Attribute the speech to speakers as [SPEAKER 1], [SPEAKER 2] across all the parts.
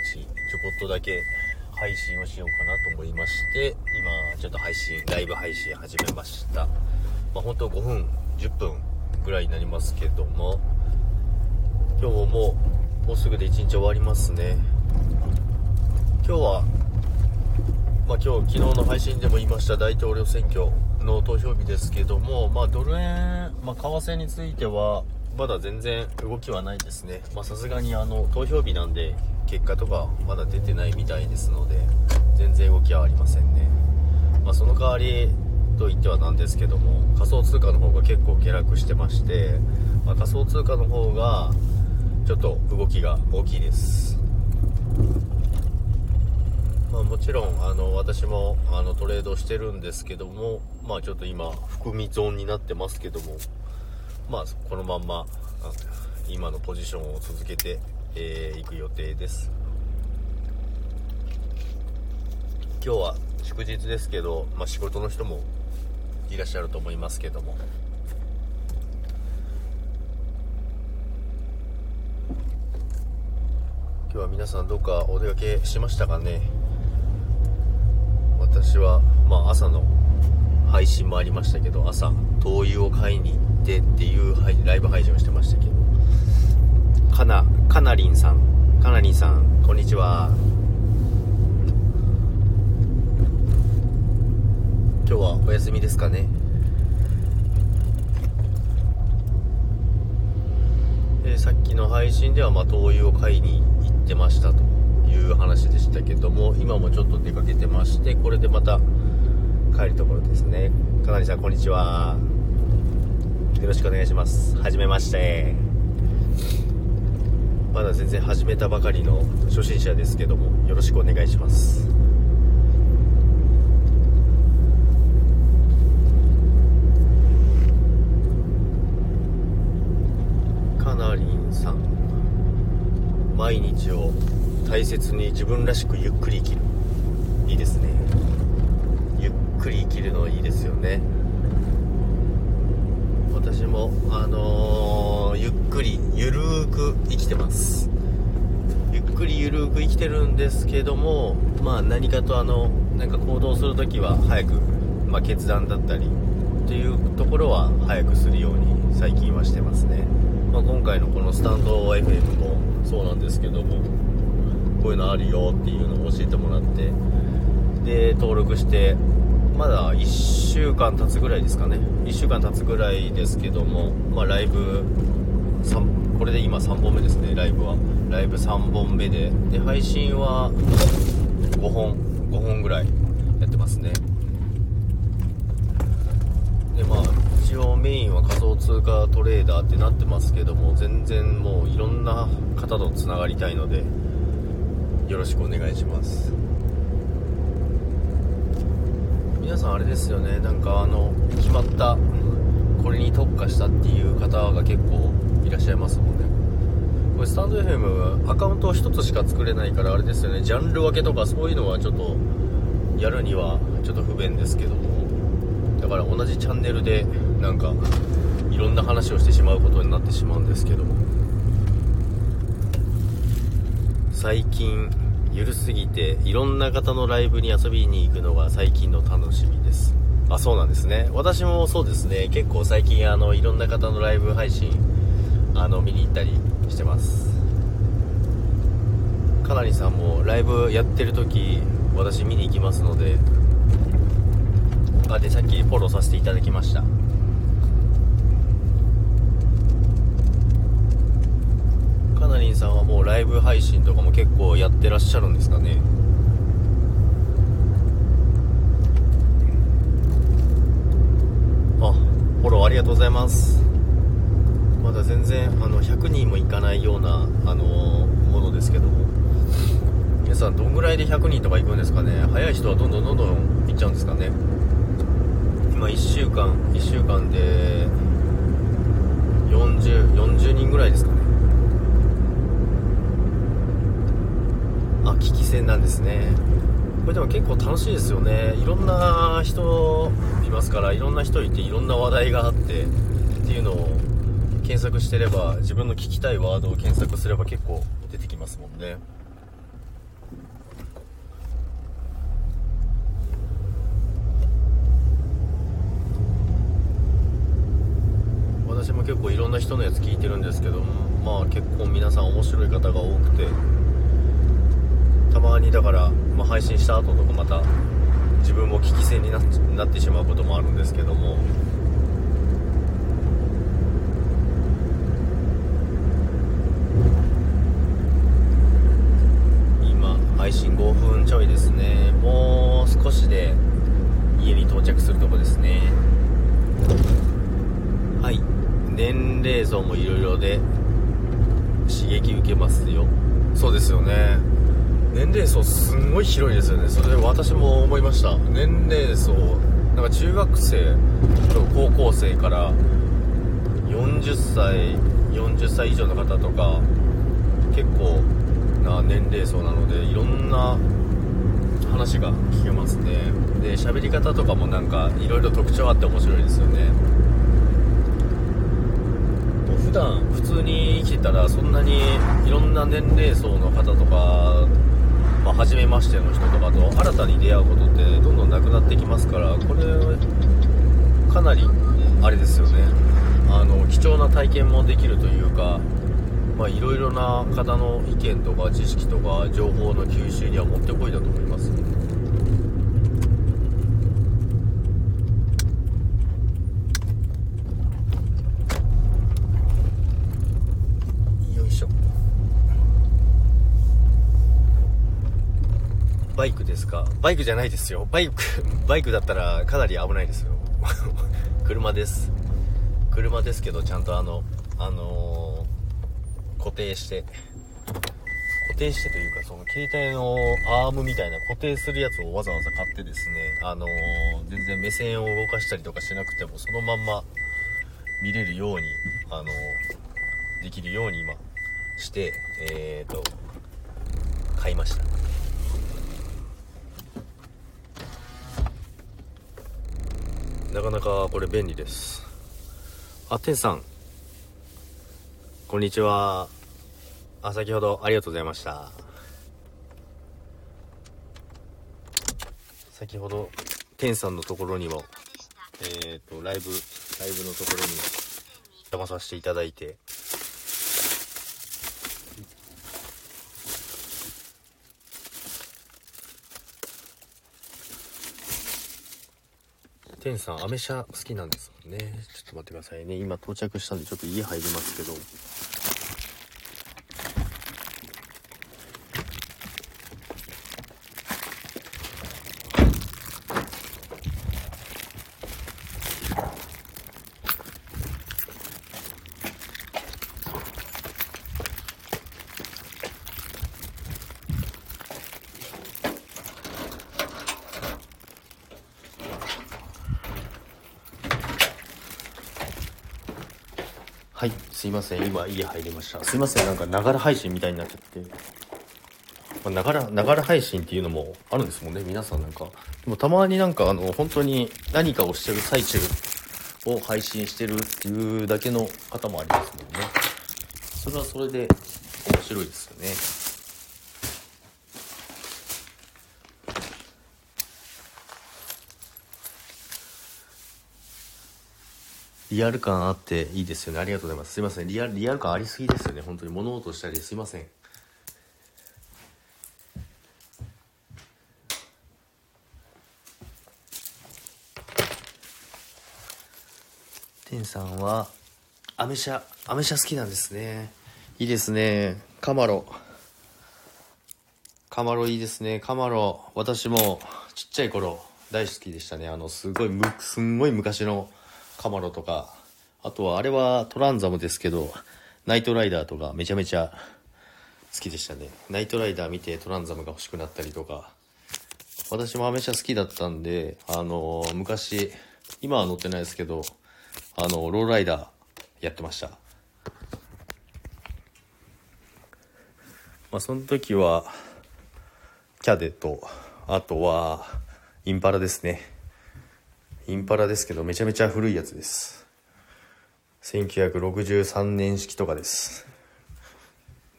[SPEAKER 1] 日ちょこっとだけ配信をしようかなと思いまして今ちょっと配信ライブ配信始めました。まあ本当5分10分ぐらいになりますけども今日ももうすぐで1日終わりますね。今日はまあ、今日昨日の配信でも言いました大統領選挙の投票日ですけども、まあ、ドル円、まあ、為替についてはまだ全然動きはないですね。さすがにあの投票日なんで結果とかまだ出てないみたいですので全然動きはありませんね、まあ、その代わりと言ってはなんですけども仮想通貨の方が結構下落してまして、まあ、仮想通貨の方がちょっと動きが大きいです。まあ、もちろんあの私もあのトレードしてるんですけども、まあ、ちょっと今含み損になってますけども、まあ、このまんま今のポジションを続けて、えー、く予定です。今日は祝日ですけど、まあ、仕事の人もいらっしゃると思いますけども。今日は皆さんどうかお出かけしましたかね？私は、まあ、朝の配信もありましたけど朝灯油を買いに行ってっていうライブ配信をしてましたけど。かなかなりんさん。かなりんさんこんにちは。今日はお休みですかね。でさっきの配信では、まあ、灯油を買いに行ってましたという話でしたけども今もちょっと出かけてましてこれでまた帰るところですね。かなりさんこんにちは。よろしくお願いします。はじめまして。まだ全然始めたばかりの初心者ですけどもよろしくお願いします。かなりんさん。毎日を大切に自分らしくゆっくり生きる。いいですね。ゆっくり生きるのいいですよね。私もあのー、ゆっくりゆるーく生きてます。ゆっくりゆるーく生きてるんですけどもまあ何かとあのなんか行動する時は早く、まあ、決断だったりっていうところは早くするように最近はしてますね、まあ、今回のこのスタンド FM もそうなんですけどもこういうのあるよっていうのを教えてもらってで登録してまだ1週間経つぐらいですかね。1週間経つぐらいですけども、まあ、ライブ3これで今3本目ですねライブは。ライブ3本目で。で配信は5本5本ぐらいやってますね。でまあ一応メインは仮想通貨トレーダーってなってますけども全然もういろんな方とつながりたいのでよろしくお願いします。皆さんあれですよね。なんかあの決まったこれに特化したっていう方が結構いらっしゃいますもんね。これスタンド FM アカウントを1つしか作れないからあれですよね。ジャンル分けとかそういうのはちょっとやるにはちょっと不便ですけども。だから同じチャンネルでなんかいろんな話をしてしまうことになってしまうんですけども。最近ゆるすぎていろんな方のライブに遊びに行くのが最近の楽しみです。あそうなんですね。私もそうですね。結構最近あのいろんな方のライブ配信あの見に行ったりしてます。かなりさんもライブやってる時私見に行きますのであでさっきフォローさせていただきましたリンさんはもうライブ配信とかも結構やってらっしゃるんですかね？あフォローありがとうございます。まだ全然あの100人もいかないような、あのものですけど皆さんどんぐらいで100人とか行くんですかね？早い人はどんどんどんどん行っちゃうんですかね？今1週間1週間で4040 40人ぐらいですかね。危機戦なんですね。これでも結構楽しいですよね。いろんな人いますからいろんな人いていろんな話題があってっていうのを検索してれば自分の聞きたいワードを検索すれば結構出てきますもんね。私も結構いろんな人のやつ聞いてるんですけどまあ結構皆さん面白い方が多くてたまにだから、まあ、配信した後とかまた自分も聞き戦になってしまうこともあるんですけども。今配信5分ちょいですね。もう少しで家に到着するとこですね。はい。年齢層もいろいろで刺激受けますよ。そうですよね。年齢層すんごい広いですよね。それ私も思いました。年齢層なんか中学生と高校生から40歳40歳以上の方とか結構な年齢層なのでいろんな話が聞けますね。で喋り方とかもなんかいろいろ特徴あって面白いですよね。もう普段普通に生きてたらそんなにいろんな年齢層の方とかまあ、初めましての人とかと新たに出会うことってどんどんなくなってきますからこれかなりあれですよねあの貴重な体験もできるというかいろいろな方の意見とか知識とか情報の吸収にはもってこいだと思います。バイクですか？バイクじゃないですよ。バイク、バイクだったらかなり危ないですよ。車です。車ですけど、ちゃんとあの、あのー、固定して、固定してというか、その携帯のアームみたいな固定するやつをわざわざ買ってですね、あのー、全然目線を動かしたりとかしなくても、そのまんま見れるように、あのー、できるように今して、えーと、買いました。なかなかこれ便利です。あてんさんこんにちは。あ先ほどありがとうございました。先ほどてんさんのところにもえっ、ー、とライブライブのところにも邪魔させていただいてテンさん、アメ車好きなんですもんね。ちょっと待ってくださいね。今到着したんで、ちょっと家入りますけど。はい、すいません。今、家入りました。すいません。なんか、ながら配信みたいになっちゃって。まながら、ながら配信っていうのもあるんですもんね。皆さんなんか。でも、たまになんか、あの、本当に何かをしてる最中を配信してるっていうだけの方もありますもんね。それはそれで面白いですよね。リアル感あっていいですよね。ありがとうございます。すいません。リアル、リアル感ありすぎですよね。本当に物音したりすいません。てんさんは、アメ車、アメ車好きなんですね。いいですね。カマロ。カマロいいですね。カマロ。私もちっちゃい頃大好きでしたね。あの、すごいむ、すんごい昔のカマロとか、あとはあれはトランザムですけど、ナイトライダーとかめちゃめちゃ好きでしたね。ナイトライダー見てトランザムが欲しくなったりとか、私もアメ車好きだったんで、あのー、昔、今は乗ってないですけど、あのー、ローライダーやってました。まあ、その時は、キャデと、あとは、インパラですね。インパラですけどめちゃめちゃ古いやつです。1963年式とかです。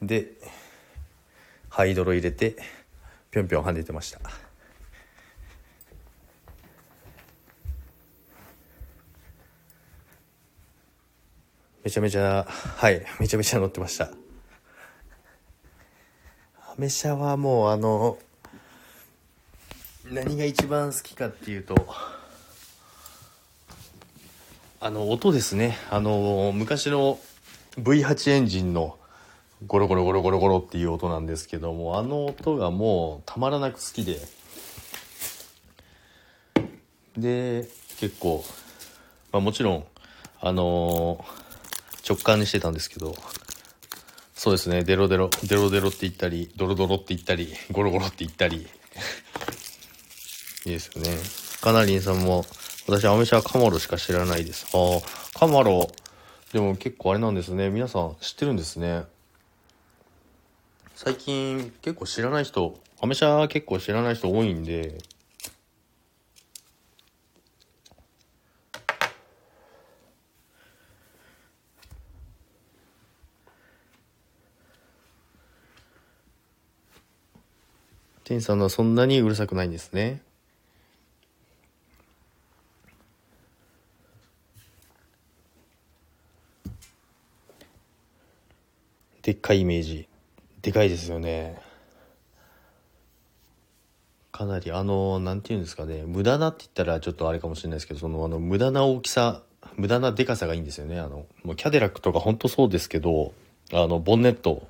[SPEAKER 1] でハイドロ入れてぴょんぴょん跳ねてました。めちゃめちゃはいめちゃめちゃ乗ってました。アメ車はもうあの何が一番好きかっていうとあの音ですね。あの昔の V8 エンジンのゴロゴロゴロゴロゴロっていう音なんですけどもあの音がもうたまらなく好きで。で結構、まあ、もちろんあの直感にしてたんですけどそうですね。デロデロデロデロって言ったりドロドロって言ったりゴロゴロって言ったり。いいですよね。カナリンさんも私アメ車カマロしか知らないです。ああカマロ。でも結構あれなんですね。皆さん知ってるんですね。最近結構知らない人アメ車結構知らない人多いんで。店さんはそんなにうるさくないんですね。かいイメージ。でかいですよね。かなりあのなんていうんですかね。無駄なって言ったらちょっとあれかもしれないですけどそのあの無駄な大きさ無駄なでかさがいいんですよね。あのもうキャデラックとか本当そうですけどあのボンネット。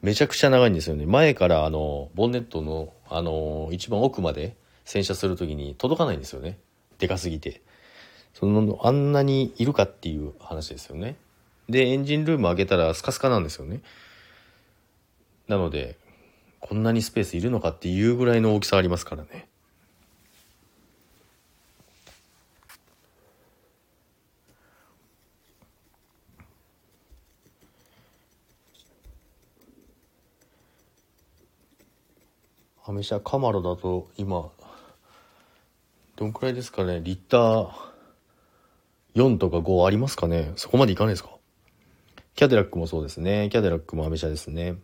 [SPEAKER 1] めちゃくちゃ長いんですよね。前からあのボンネットのあの一番奥まで洗車する時に届かないんですよね。でかすぎて。そのあんなにいるかっていう話ですよね。でエンジンルーム開けたらスカスカなんですよね。なのでこんなにスペースいるのかっていうぐらいの大きさありますからね。アメ車カマロだと今どんくらいですかね？リッター4とか5ありますかね？そこまでいかないですか？キャデラックもそうですねキャデラックもアメ車ですね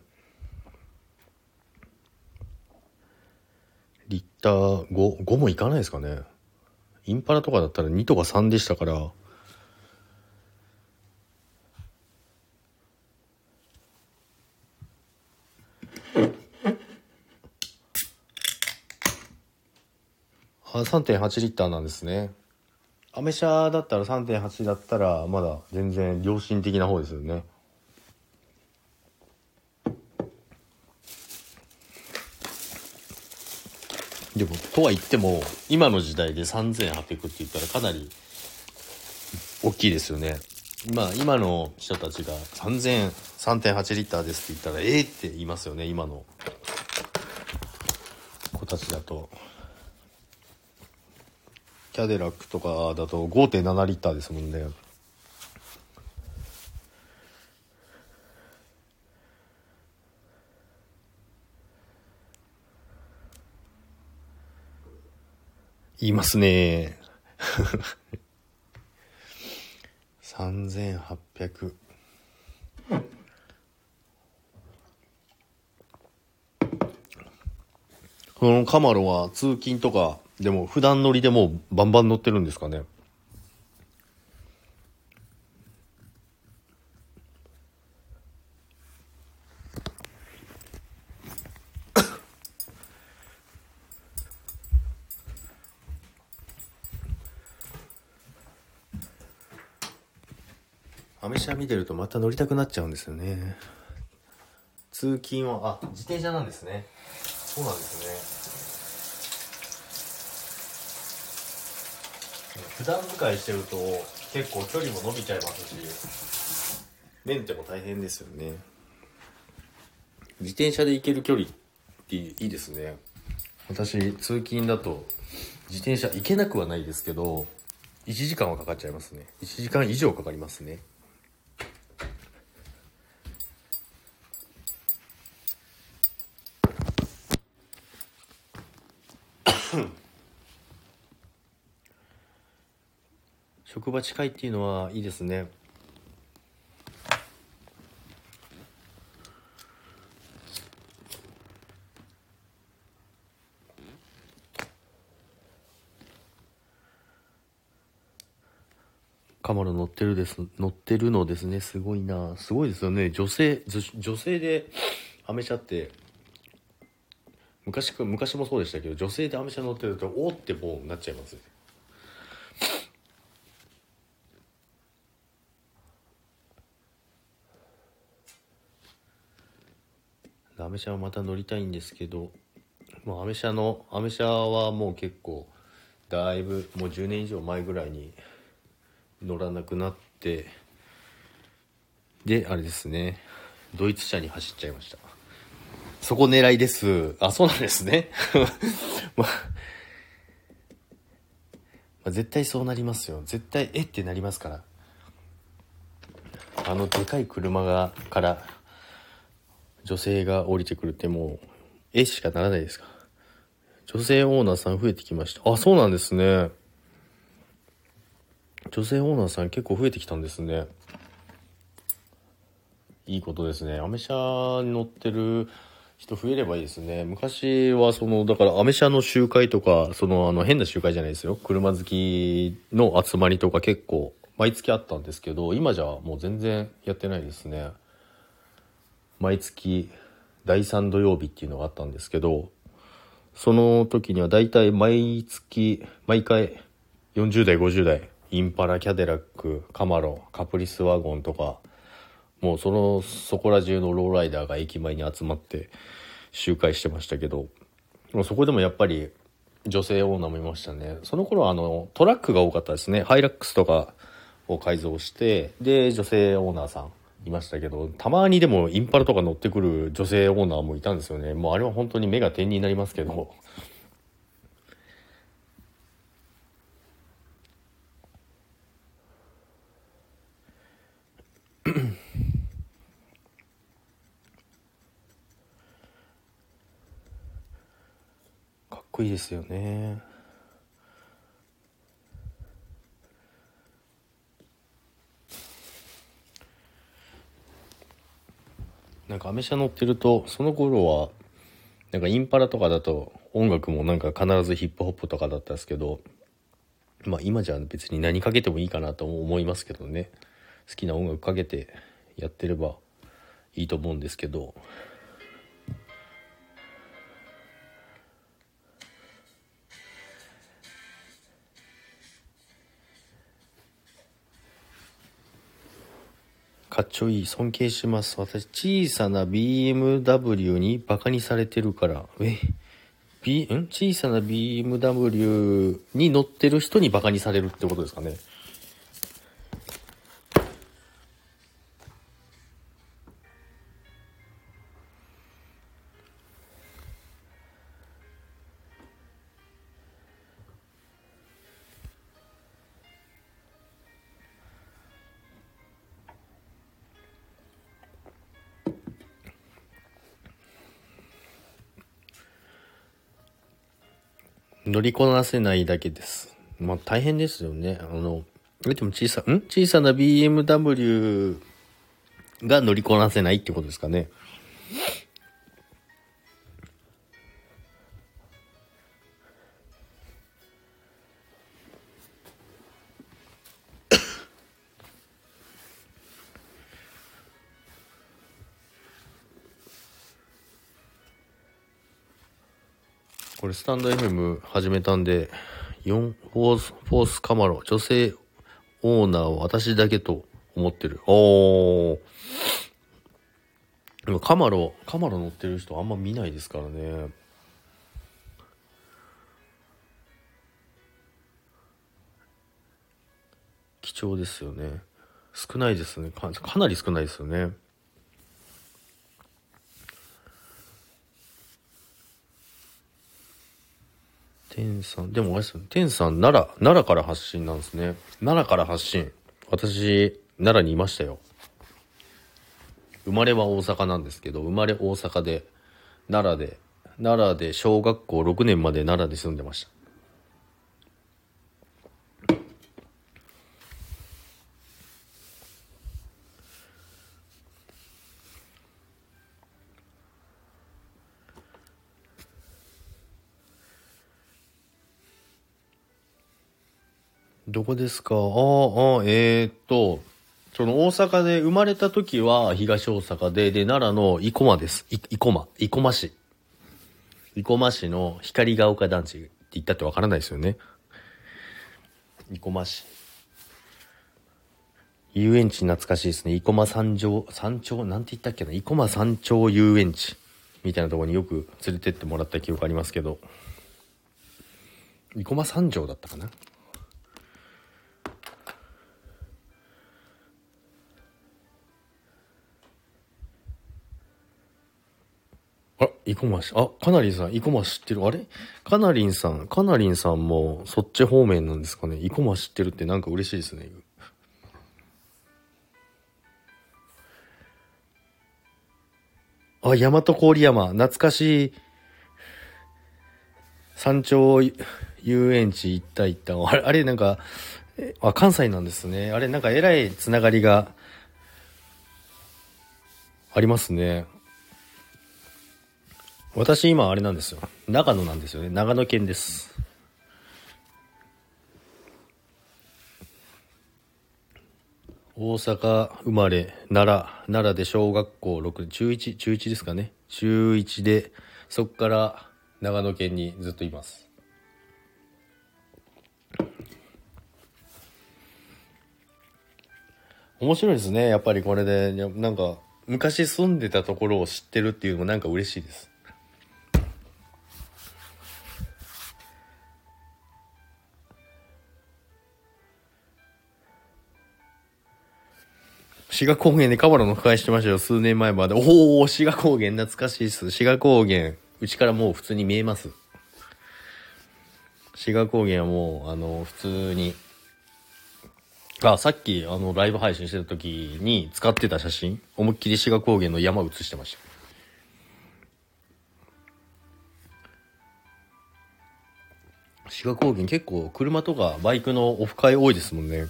[SPEAKER 1] リッター5、5もいかないですかね。インパラとかだったら2とか3でしたから。あ、3.8リッターなんですね。アメ車だったら3.8だったらまだ全然良心的な方ですよね。でもとは言っても今の時代で3800って言ったらかなり大きいですよねまあ今の人たちが3000 3.8リッターですって言ったらええ、って言いますよね今の子たちだとキャデラックとかだと5.7リッターですもんね言いますね。3800。このカマロは通勤とかでも普段乗りでもバンバン乗ってるんですかね？アメ車見てるとまた乗りたくなっちゃうんですよね。通勤はあ自転車なんですね。そうなんですね。普段使いしてると結構距離も伸びちゃいますし。メンテも大変ですよね。自転車で行ける距離っていいですね。私通勤だと自転車行けなくはないですけど1時間はかかっちゃいますね。1時間以上かかりますね職場近いっていうのはいいですねカマロ乗ってるです、乗ってるのですね。すごいな。すごいですよね。女性、女性でアメ車って、昔、昔もそうでしたけど、女性でアメ車乗ってると、おーってもうなっちゃいますよね。アメ車はまた乗りたいんですけど、もうアメ車の、アメ車はもう結構、だいぶ、もう10年以上前ぐらいに乗らなくなって、で、あれですね、ドイツ車に走っちゃいました。そこ狙いです。あ、そうなんですね。まあ、まあ、絶対そうなりますよ。絶対、えってなりますから。あのでかい車が、から、女性が降りてくるってもう、えしかならないですか？女性オーナーさん増えてきました。あ、そうなんですね。女性オーナーさん結構増えてきたんですね。いいことですね。アメ車に乗ってる人増えればいいですね。昔はその、だからアメ車の集会とか、そのあの変な集会じゃないですよ。車好きの集まりとか結構毎月あったんですけど、今じゃもう全然やってないですね。毎月第3土曜日っていうのがあったんですけど、その時には大体毎月、毎回40代、50代、インパラ、キャデラック、カマロ、カプリスワゴンとか、もうその、そこら中のローライダーが駅前に集まって集会してましたけど、そこでもやっぱり女性オーナーもいましたね。その頃あの、トラックが多かったですね。ハイラックスとかを改造して、で、女性オーナーさんいましたけど、たまにでもインパラとか乗ってくる女性オーナーもいたんですよね。もうあれは本当に目が点になりますけど、かっこいいですよね。なんかアメ車乗ってると、その頃は、なんかインパラとかだと音楽もなんか必ずヒップホップとかだったんですけど、まあ今じゃ別に何かけてもいいかなと思いますけどね。好きな音楽かけてやってればいいと思うんですけど、かっちょいい。尊敬します。私、小さな BMW にバカにされてるから。え？B、ん？小さな BMW に乗ってる人にバカにされるってことですかね。乗りこなせないだけです。まあ大変ですよね。あの、えでも小さ、ん？小さな BMW が乗りこなせないってことですかね。これスタンド FM 始めたんで、4、フォース、フォースカマロ、女性オーナーは私だけと思ってる。おー。でもカマロ、カマロ乗ってる人あんま見ないですからね。貴重ですよね。少ないですね。かかなり少ないですよね。天さん、でもあれですよね。天さん、奈良、奈良から発信なんですね。奈良から発信。私、奈良にいましたよ。生まれは大阪なんですけど、生まれ大阪で、奈良で、奈良で小学校6年まで奈良で住んでました。どこですか？ああ、えー、っと、その大阪で生まれた時は東大阪で、で、奈良の生駒です。生駒、生駒市。生駒市の光が丘団地って言ったってわからないですよね。生駒市。遊園地懐かしいですね。生駒山頂、山頂、なんて言ったっけな？生駒山頂遊園地みたいなとこによく連れてってもらった記憶ありますけど。生駒山頂だったかな？あ、生駒市。あ、カナリンさん、生駒知ってる？あれ？カナリンさん、カナリンさんもそっち方面なんですかね？生駒知ってるってなんか嬉しいですね。あ、大和郡山、懐かしい。山頂遊園地行った行った。あれ、あれなんか、あ、関西なんですね。あれなんかえらいつながりがありますね。私今あれなんですよ。長野なんですよね。長野県です。大阪生まれ、奈良、奈良で小学校6、中1、中1ですかね。中1で、そこから長野県にずっといます。面白いですね。やっぱりこれで、なんか、昔住んでたところを知ってるっていうのもなんか嬉しいです。志賀高原でカバロの深いしてましたよ、数年前まで。おお、志賀高原懐かしいっす。志賀高原、うちからもう普通に見えます。志賀高原はもう、あの、普通に、あ、さっき、あの、ライブ配信してた時に使ってた写真、思いっきり志賀高原の山写してました。志賀高原結構車とかバイクのオフ会多いですもんね。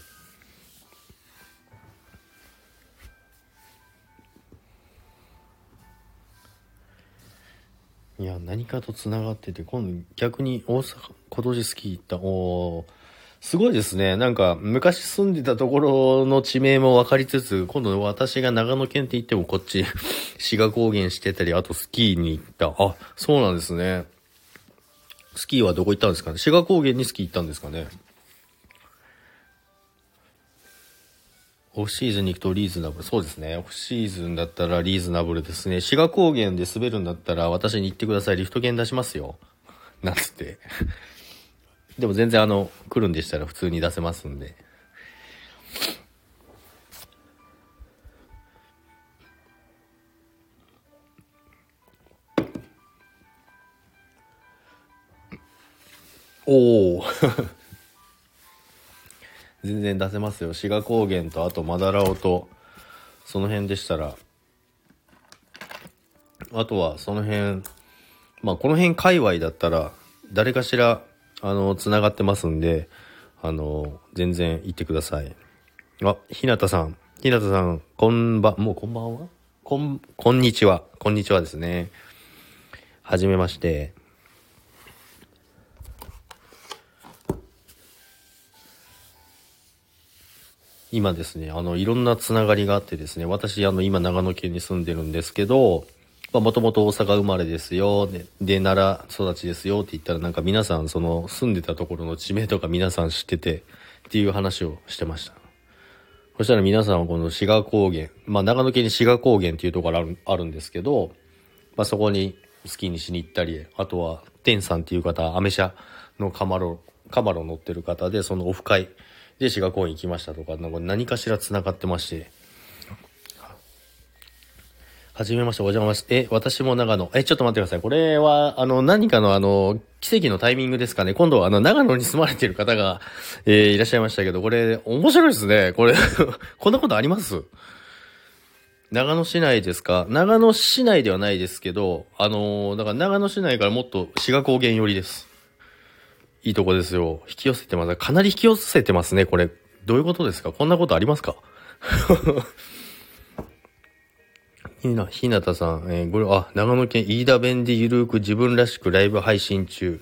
[SPEAKER 1] いや、何かと繋がってて、今度逆に大阪、今年スキー行った。おすごいですね。なんか、昔住んでたところの地名も分かりつつ、今度私が長野県って言ってもこっち、志賀高原してたり、あとスキーに行った。あ、そうなんですね。スキーはどこ行ったんですかね？志賀高原にスキー行ったんですかね？オフシーズンに行くとリーズナブル。そうですね。オフシーズンだったらリーズナブルですね。志賀高原で滑るんだったら私に行ってください。リフト券出しますよ。なんつって。でも全然あの、来るんでしたら普通に出せますんで。おお全然出せますよ。志賀高原と、あとマダラオと、その辺でしたら、あとはその辺、まあこの辺界隈だったら、誰かしら、あの、繋がってますんで、あの、全然行ってください。あ、ひなたさん。ひなたさん、こんば、もうこんばんは？こん、こんにちは。こんにちはですね。はじめまして。今ですね、あの、いろんなつながりがあってですね、私、あの、今長野県に住んでるんですけど、まあ、もともと大阪生まれですよ、で、で奈良育ちですよって言ったら、なんか皆さん、その、住んでたところの地名とか皆さん知ってて、っていう話をしてました。そしたら皆さんはこの志賀高原、まあ、長野県に志賀高原っていうところあるあるんですけど、まあ、そこにスキーにしに行ったり、あとは、天さんっていう方、アメ車のカマロ、カマロ乗ってる方で、そのオフ会、で、滋賀公園行きましたとか、なんか何かしら繋がってまして。はじめまして、お邪魔し、え、私も長野。え、ちょっと待ってください。これは、あの、何かのあの、奇跡のタイミングですかね。今度はあの、長野に住まれている方が、えー、いらっしゃいましたけど、これ、面白いですね。これ こんなことあります？長野市内ですか？長野市内ではないですけど、あの、だから長野市内からもっと滋賀高原寄りです。いいとこですよ。引き寄せてます。かなり引き寄せてますね、これ。どういうことですか？こんなことありますか？ひな、ひなたさん、えー、これ、あ、長野県飯田弁でゆるく自分らしくライブ配信中。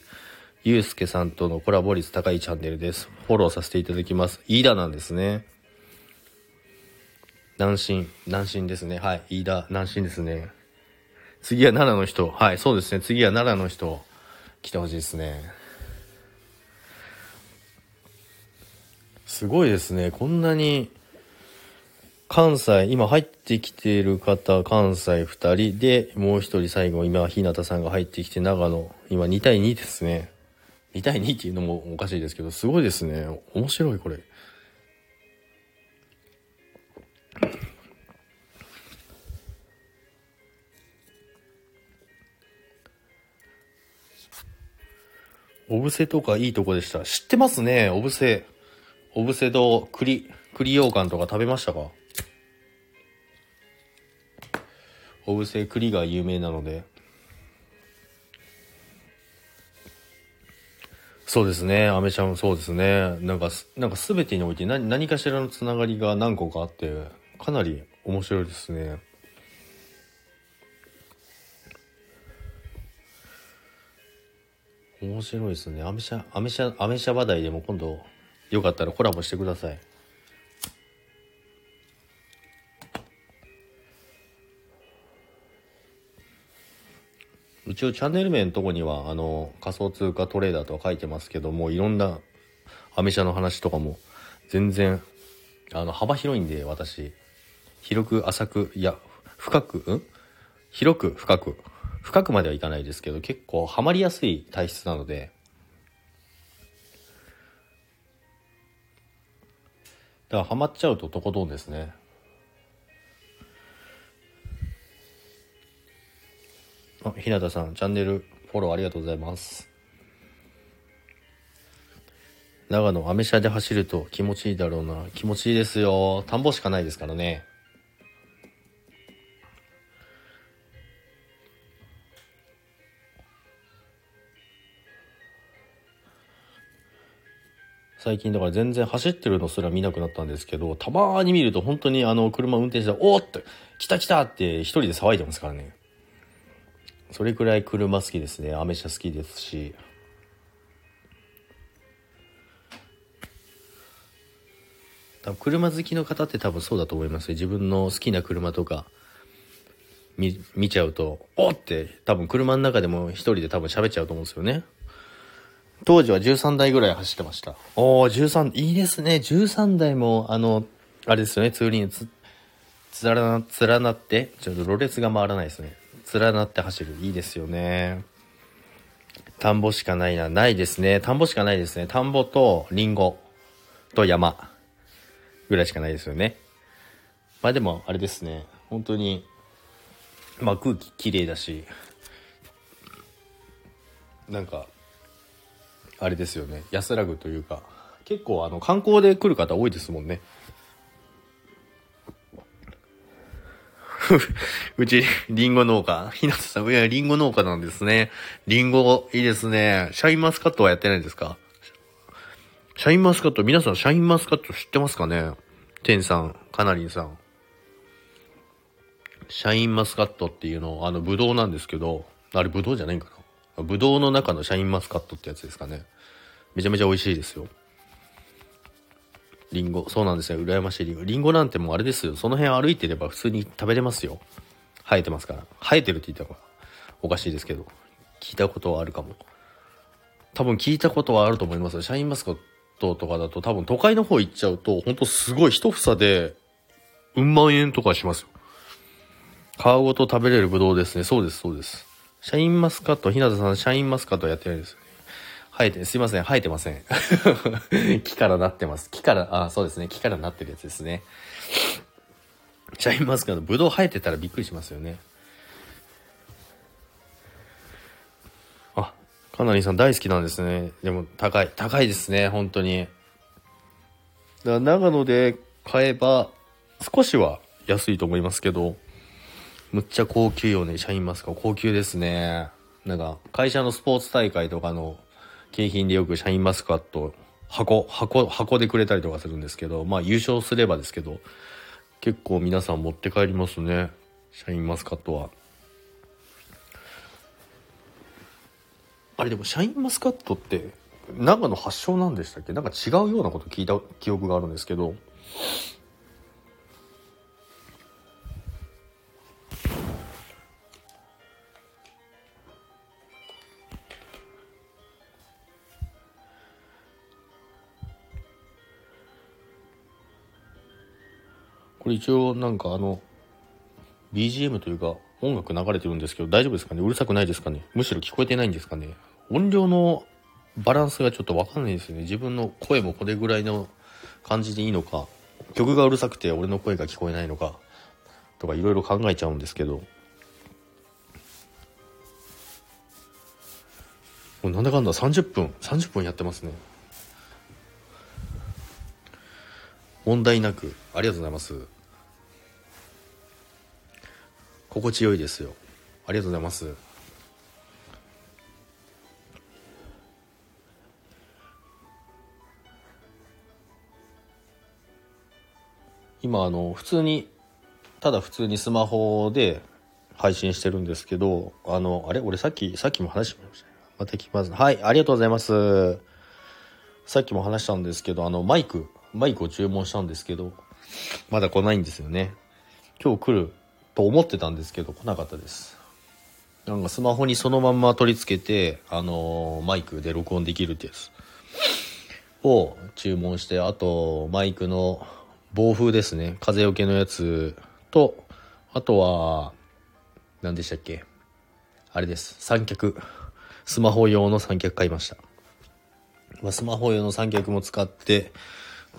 [SPEAKER 1] ゆうすけさんとのコラボ率高いチャンネルです。フォローさせていただきます。飯田なんですね。南進、南進ですね。はい。飯田、南進ですね。次は奈良の人。はい、そうですね。次は奈良の人、来てほしいですね。すごいですね。こんなに、関西、今入ってきている方、関西2人で、もう1人最後、今、日向さんが入ってきて、長野、今2対2ですね。2対2っていうのもおかしいですけど、すごいですね。面白い、これ。お布施とかいいとこでした。知ってますね、お布施。お布施と栗、栗羊羹とか食べましたか？お布施栗が有名なので。そうですね、アメちゃんそうですね。なんか、なんか全てにおいて何何かしらのつながりが何個かあって、かなり面白いですね。面白いですね。アメ車、アメ車、アメ車話題でも今度、よかったらコラボしてください。一応チャンネル名のとこには、あの、仮想通貨トレーダーとは書いてますけども、いろんなアメ車の話とかも、全然、あの、幅広いんで、私。広く、浅く、いや、深く、うん広く、深く。深くまではいかないですけど、結構ハマりやすい体質なので、からハマっちゃうととことんですね。あ、ひなたさん、チャンネルフォローありがとうございます。長野、アメ車で走ると気持ちいいだろうな。気持ちいいですよ。田んぼしかないですからね。最近だから全然走ってるのすら見なくなったんですけど、たまに見ると本当にあの車運転して、おーって、来た来たって一人で騒いでますからね。それくらい車好きですね。アメ車好きですし。多分車好きの方って多分そうだと思いますよ。自分の好きな車とか見見ちゃうと、おーって多分車の中でも一人で多分喋っちゃうと思うんですよね。当時は13台ぐらい走ってました。おー、13、いいですね。13台も、あの、あれですよね、ツーリングつ、つらな、連なって、ちょっとろれつが回らないですね。連なって走る。いいですよね。田んぼしかないな。ないですね。田んぼしかないですね。田んぼとリンゴと山ぐらいしかないですよね。まあでも、あれですね。本当に、まあ空気綺麗だし、なんか、あれですよね。安らぐというか。結構あの観光で来る方多いですもんね。うちリンゴ農家。ひなたさんいやリンゴ農家なんですね。リンゴいいですね。シャインマスカットはやってないんですか？シャインマスカット皆さんシャインマスカット知ってますかね？テンさんカナリンさん。シャインマスカットっていうのあのブドウなんですけどあれブドウじゃないんかな？ぶどうの中のシャインマスカットってやつですかね。めちゃめちゃ美味しいですよ。リンゴ。そうなんですよ。羨ましいリンゴ。リンゴなんてもうあれですよ。その辺歩いてれば普通に食べれますよ。生えてますから。生えてるって言ったらおかしいですけど。聞いたことはあるかも。多分聞いたことはあると思います。シャインマスカットとかだと多分都会の方行っちゃうと、ほんとすごい一房で、うん万円とかしますよ。皮ごと食べれるぶどうですね。そうです、そうです。シャインマスカット、ひなたさん、シャインマスカットやってないですよね。生えて、すいません、生えてません。木からなってます。木から、あ、そうですね、木からなってるやつですね。シャインマスカット、ぶどう生えてたらびっくりしますよね。あ、かなりさん大好きなんですね。でも、高い、高いですね、本当に。だ長野で買えば、少しは安いと思いますけど、むっちゃ高級よね、シャインマスカット。高級ですね。なんか、会社のスポーツ大会とかの景品でよくシャインマスカット、箱、箱、箱でくれたりとかするんですけど、まあ優勝すればですけど、結構皆さん持って帰りますね。シャインマスカットは。あれでもシャインマスカットって長野発祥なんでしたっけ？なんか違うようなこと聞いた記憶があるんですけどこれ一応なんかあの BGM というか音楽流れてるんですけど大丈夫ですかね？うるさくないですかね？むしろ聞こえてないんですかね？音量のバランスがちょっとわかんないですよね。自分の声もこれぐらいの感じでいいのか曲がうるさくて俺の声が聞こえないのかとかいろいろ考えちゃうんですけど。もうなんだかんだ30分30分やってますね。問題なく。ありがとうございます。心地よいですよ。ありがとうございます。今あの普通にただ普通にスマホで配信してるんですけどあのあれ？俺さっきさっきも話しましたまた聞きますはいありがとうございます。さっきも話したんですけどあのマイクマイクを注文したんですけどまだ来ないんですよね。今日来ると思ってたんですけど来なかったですなんかスマホにそのまんま取り付けてあのマイクで録音できるってやつを注文してあとマイクの暴風ですね。風よけのやつと、あとは、何でしたっけ？あれです。三脚。スマホ用の三脚買いました。ま、スマホ用の三脚も使って、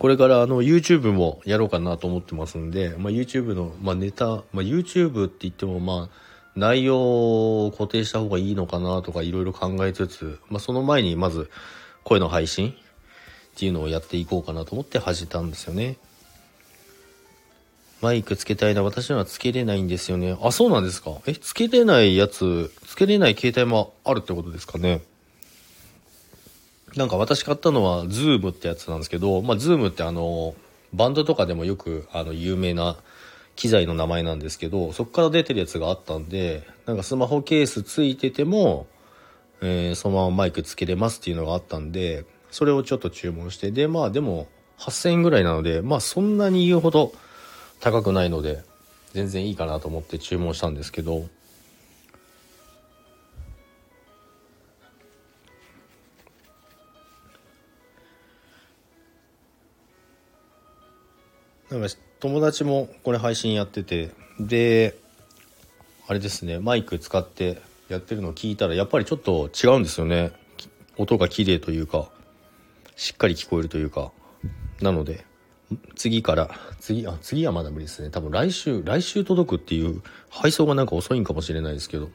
[SPEAKER 1] これからあの YouTube もやろうかなと思ってますんで、まあ、YouTube の、まあ、ネタ、まあ、YouTube って言ってもまあ、内容を固定した方がいいのかなとかいろいろ考えつつ、まあ、その前にまず声の配信っていうのをやっていこうかなと思って始めたんですよね。マイクつけたいな、私のはつけれないんですよね。あ、そうなんですかえ、つけれないやつ、つけれない携帯もあるってことですかねなんか私買ったのは、ズームってやつなんですけど、まあ、ズームってあの、バンドとかでもよく、あの、有名な機材の名前なんですけど、そこから出てるやつがあったんで、なんかスマホケースついてても、えー、そのままマイクつけれますっていうのがあったんで、それをちょっと注文して、で、まあでも、8000円ぐらいなので、まあそんなに言うほど、高くないので全然いいかなと思って注文したんですけどなんか友達もこれ配信やっててであれですねマイク使ってやってるのを聞いたらやっぱりちょっと違うんですよね音が綺麗というかしっかり聞こえるというかなので次から、次、あ、次はまだ無理ですね。多分来週、来週届くっていう配送がなんか遅いんかもしれないですけど。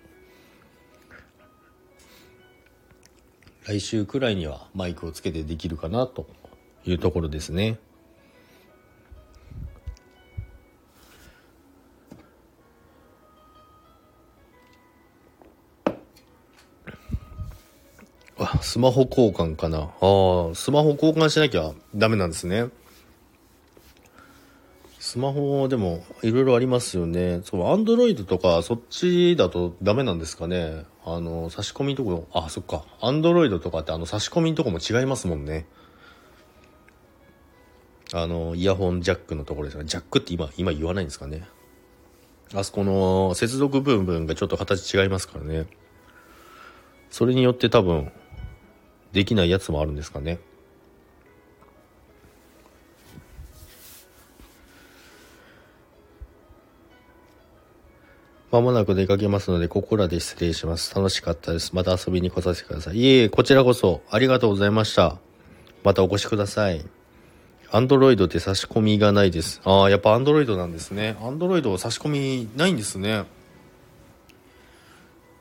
[SPEAKER 1] 来週くらいにはマイクをつけてできるかなというところですね。スマホ交換かな。ああ、スマホ交換しなきゃダメなんですね。スマホでもいろいろありますよね。そう、アンドロイドとかそっちだとダメなんですかね。あの、差し込みとこ、あ、そっか。アンドロイドとかってあの差し込みのとこも違いますもんね。あの、イヤホンジャックのところですね。ジャックって今、今言わないんですかね。あそこの接続部分がちょっと形違いますからね。それによって多分、できないやつもあるんですかね。まもなく出かけますので、ここらで失礼します。楽しかったです。また遊びに来させてください。いえいえ、こちらこそありがとうございました。またお越しください。アンドロイドって差し込みがないです。ああ、やっぱアンドロイドなんですね。アンドロイド差し込みないんですね。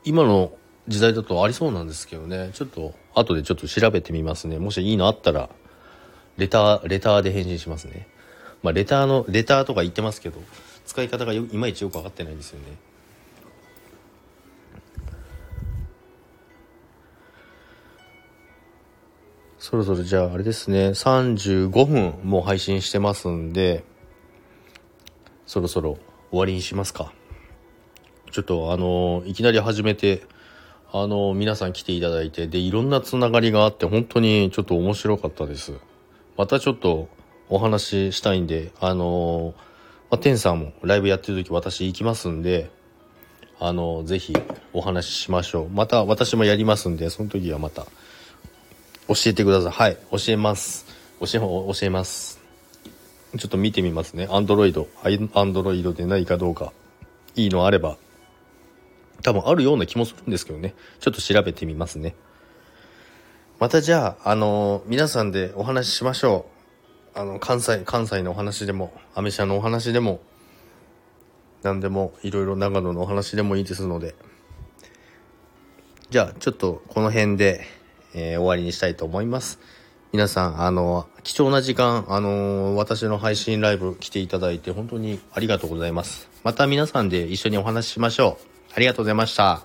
[SPEAKER 1] 今の時代だとありそうなんですけどね。ちょっと、後でちょっと調べてみますね。もしいいのあったら、レター、レターで返信しますね。まあ、レターの、レターとか言ってますけど、使い方がいまいちよくわかってないんですよね。そろそろじゃああれですね、35分もう配信してますんで、そろそろ終わりにしますか。ちょっとあのいきなり始めて、あの、皆さん来ていただいて、で、いろんなつながりがあって、本当にちょっと面白かったです。またちょっとお話ししたいんで、あのまあ、テンさんもライブやってる時私行きますんで、あのぜひお話ししましょう。また私もやりますんで、その時はまた教えてください。はい、教えます。教え、教えます。ちょっと見てみますね。アンドロイド。アンドロイドでないかどうか。いいのあれば。多分あるような気もするんですけどね。ちょっと調べてみますね。またじゃあ、あのー、皆さんでお話ししましょう。あの、関西、関西のお話でも、アメ車のお話でも、何でも、いろいろ長野のお話でもいいですので。じゃあ、ちょっとこの辺で、えー、終わりにしたいと思います。皆さん、あの、貴重な時間、あの私の配信ライブ来ていただいて本当にありがとうございます。また皆さんで一緒にお話ししましょう。ありがとうございました。